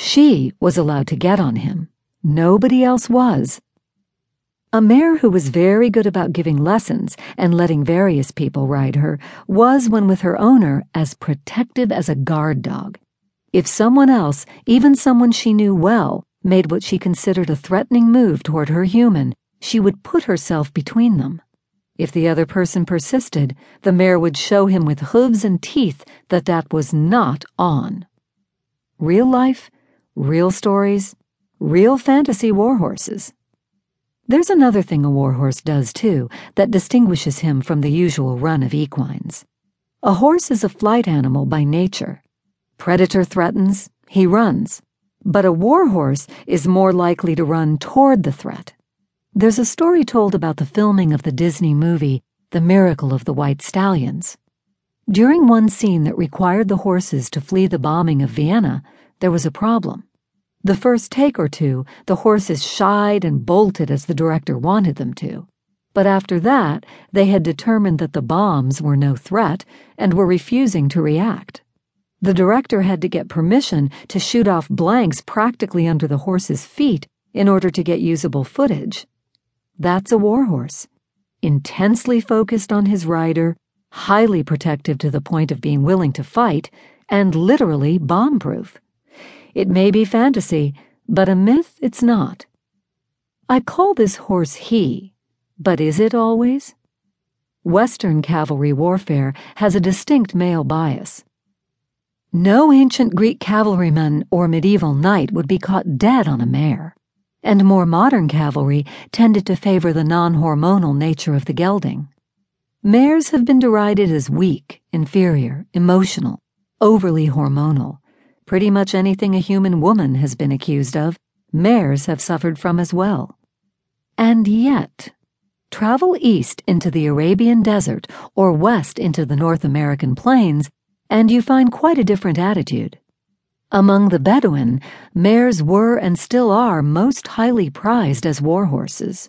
She was allowed to get on him. Nobody else was. A mare who was very good about giving lessons and letting various people ride her was, when with her owner, as protective as a guard dog. If someone else, even someone she knew well, made what she considered a threatening move toward her human, she would put herself between them. If the other person persisted, the mare would show him with hooves and teeth that that was not on. Real life, real stories, real fantasy warhorses. There's another thing a warhorse does, too, that distinguishes him from the usual run of equines. A horse is a flight animal by nature. Predator threatens, he runs. But a warhorse is more likely to run toward the threat. There's a story told about the filming of the Disney movie, The Miracle of the White Stallions. During one scene that required the horses to flee the bombing of Vienna, there was a problem. The first take or two, the horses shied and bolted as the director wanted them to. But after that, they had determined that the bombs were no threat and were refusing to react. The director had to get permission to shoot off blanks practically under the horse's feet in order to get usable footage. That's a warhorse. Intensely focused on his rider, highly protective to the point of being willing to fight, and literally bomb proof. It may be fantasy, but a myth it's not. I call this horse he, but is it always? Western cavalry warfare has a distinct male bias. No ancient Greek cavalryman or medieval knight would be caught dead on a mare, and more modern cavalry tended to favor the non hormonal nature of the gelding. Mares have been derided as weak, inferior, emotional, overly hormonal Pretty much anything a human woman has been accused of, mares have suffered from as well. And yet, travel east into the Arabian desert or west into the North American plains, and you find quite a different attitude. Among the Bedouin, mares were and still are most highly prized as war horses.